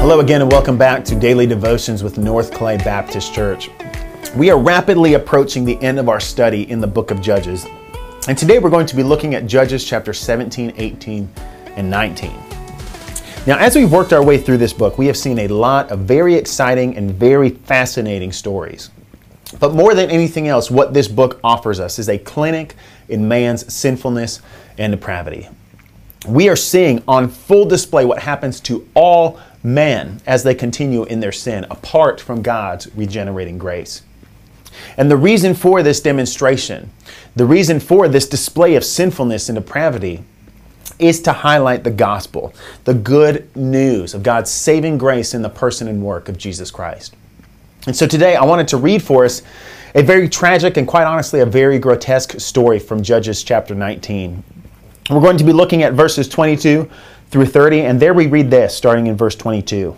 Hello again, and welcome back to Daily Devotions with North Clay Baptist Church. We are rapidly approaching the end of our study in the book of Judges. And today we're going to be looking at Judges chapter 17, 18, and 19. Now, as we've worked our way through this book, we have seen a lot of very exciting and very fascinating stories. But more than anything else, what this book offers us is a clinic in man's sinfulness and depravity. We are seeing on full display what happens to all men as they continue in their sin apart from God's regenerating grace. And the reason for this demonstration, the reason for this display of sinfulness and depravity, is to highlight the gospel, the good news of God's saving grace in the person and work of Jesus Christ. And so today I wanted to read for us a very tragic and quite honestly a very grotesque story from Judges chapter 19. We're going to be looking at verses 22 through 30, and there we read this, starting in verse 22.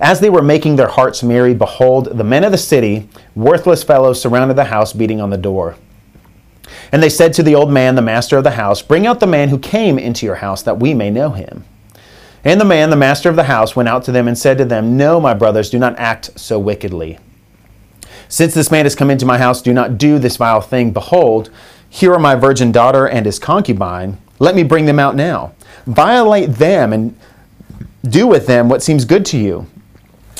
As they were making their hearts merry, behold, the men of the city, worthless fellows, surrounded the house, beating on the door. And they said to the old man, the master of the house, Bring out the man who came into your house, that we may know him. And the man, the master of the house, went out to them and said to them, No, my brothers, do not act so wickedly. Since this man has come into my house, do not do this vile thing. Behold, here are my virgin daughter and his concubine. Let me bring them out now. Violate them and do with them what seems good to you.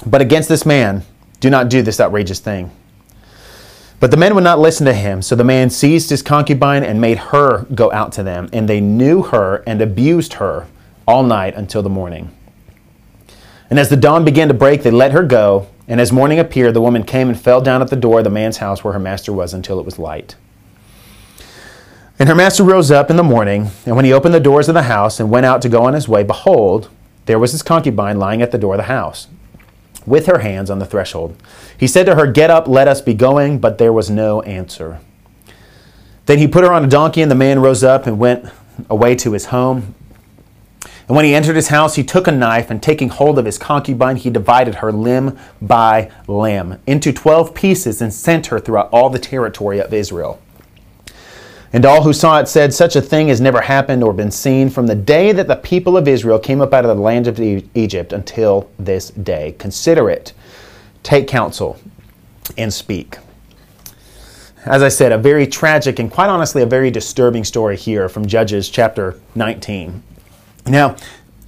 But against this man, do not do this outrageous thing. But the men would not listen to him. So the man seized his concubine and made her go out to them. And they knew her and abused her all night until the morning. And as the dawn began to break, they let her go. And as morning appeared, the woman came and fell down at the door of the man's house where her master was until it was light. And her master rose up in the morning, and when he opened the doors of the house and went out to go on his way, behold, there was his concubine lying at the door of the house, with her hands on the threshold. He said to her, Get up, let us be going, but there was no answer. Then he put her on a donkey, and the man rose up and went away to his home. And when he entered his house, he took a knife, and taking hold of his concubine, he divided her limb by limb into twelve pieces and sent her throughout all the territory of Israel. And all who saw it said, Such a thing has never happened or been seen from the day that the people of Israel came up out of the land of Egypt until this day. Consider it, take counsel, and speak. As I said, a very tragic and quite honestly a very disturbing story here from Judges chapter 19. Now,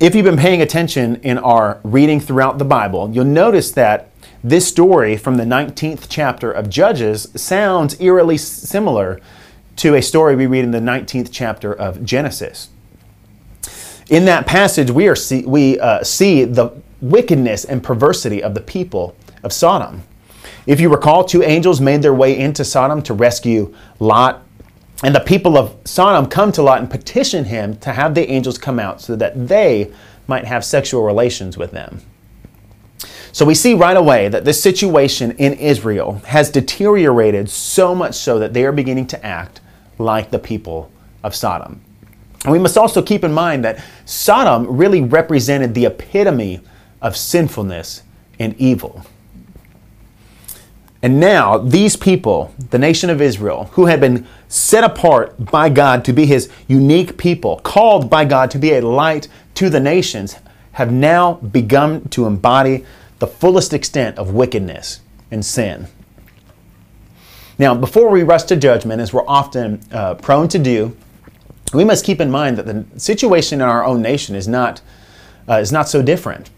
if you've been paying attention in our reading throughout the Bible, you'll notice that this story from the 19th chapter of Judges sounds eerily similar to a story we read in the 19th chapter of Genesis. In that passage, we, are see, we uh, see the wickedness and perversity of the people of Sodom. If you recall, two angels made their way into Sodom to rescue Lot. And the people of Sodom come to Lot and petition him to have the angels come out so that they might have sexual relations with them. So we see right away that this situation in Israel has deteriorated so much so that they are beginning to act like the people of Sodom. And we must also keep in mind that Sodom really represented the epitome of sinfulness and evil. And now, these people, the nation of Israel, who had been set apart by God to be his unique people, called by God to be a light to the nations, have now begun to embody the fullest extent of wickedness and sin. Now, before we rush to judgment, as we're often uh, prone to do, we must keep in mind that the situation in our own nation is not, uh, is not so different.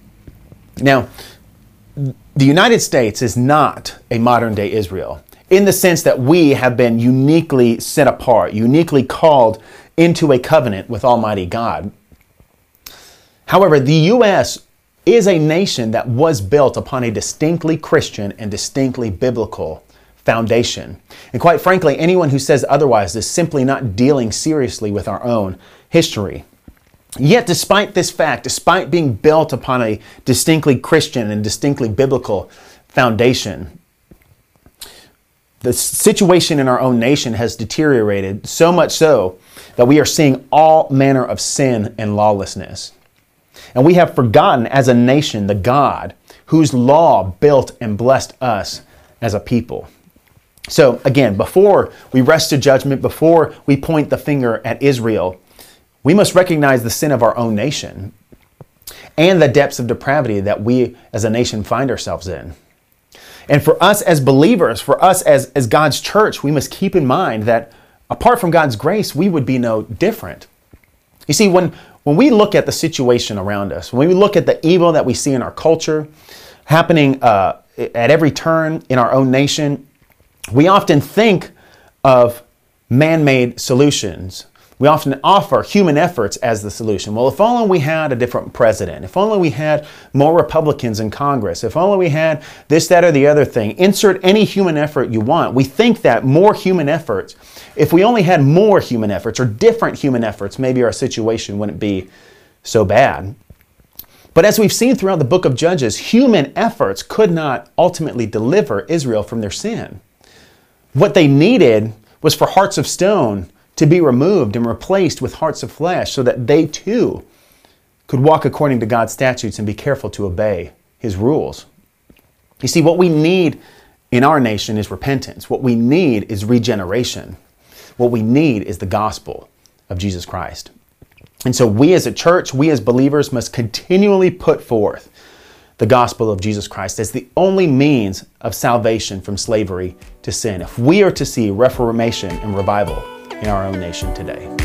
Now, the United States is not a modern day Israel in the sense that we have been uniquely set apart, uniquely called into a covenant with Almighty God. However, the U.S. is a nation that was built upon a distinctly Christian and distinctly biblical foundation. And quite frankly, anyone who says otherwise is simply not dealing seriously with our own history. Yet, despite this fact, despite being built upon a distinctly Christian and distinctly biblical foundation, the situation in our own nation has deteriorated so much so that we are seeing all manner of sin and lawlessness. And we have forgotten as a nation the God whose law built and blessed us as a people. So, again, before we rest to judgment, before we point the finger at Israel, we must recognize the sin of our own nation. and the depths of depravity that we as a nation find ourselves in. And for us as believers, for us as, as God's church, we must keep in mind that apart from God's grace, we would be no different. You see, when, when we look at the situation around us, when we look at the evil that we see in our culture, happening uh, at every turn in our own nation, we often think of man made solutions we often offer human efforts as the solution. Well, if only we had a different president, if only we had more Republicans in Congress, if only we had this, that, or the other thing. Insert any human effort you want. We think that more human efforts, if we only had more human efforts or different human efforts, maybe our situation wouldn't be so bad. But as we've seen throughout the book of Judges, human efforts could not ultimately deliver Israel from their sin. What they needed was for hearts of stone to be removed and replaced with hearts of flesh so that they too could walk according to God's statutes and be careful to obey His rules. You see, what we need in our nation is repentance. What we need is regeneration. What we need is the gospel of Jesus Christ. And so, we as a church, we as believers must continually put forth the gospel of Jesus Christ as the only means of salvation from slavery to sin. If we are to see reformation and revival, in our own nation today.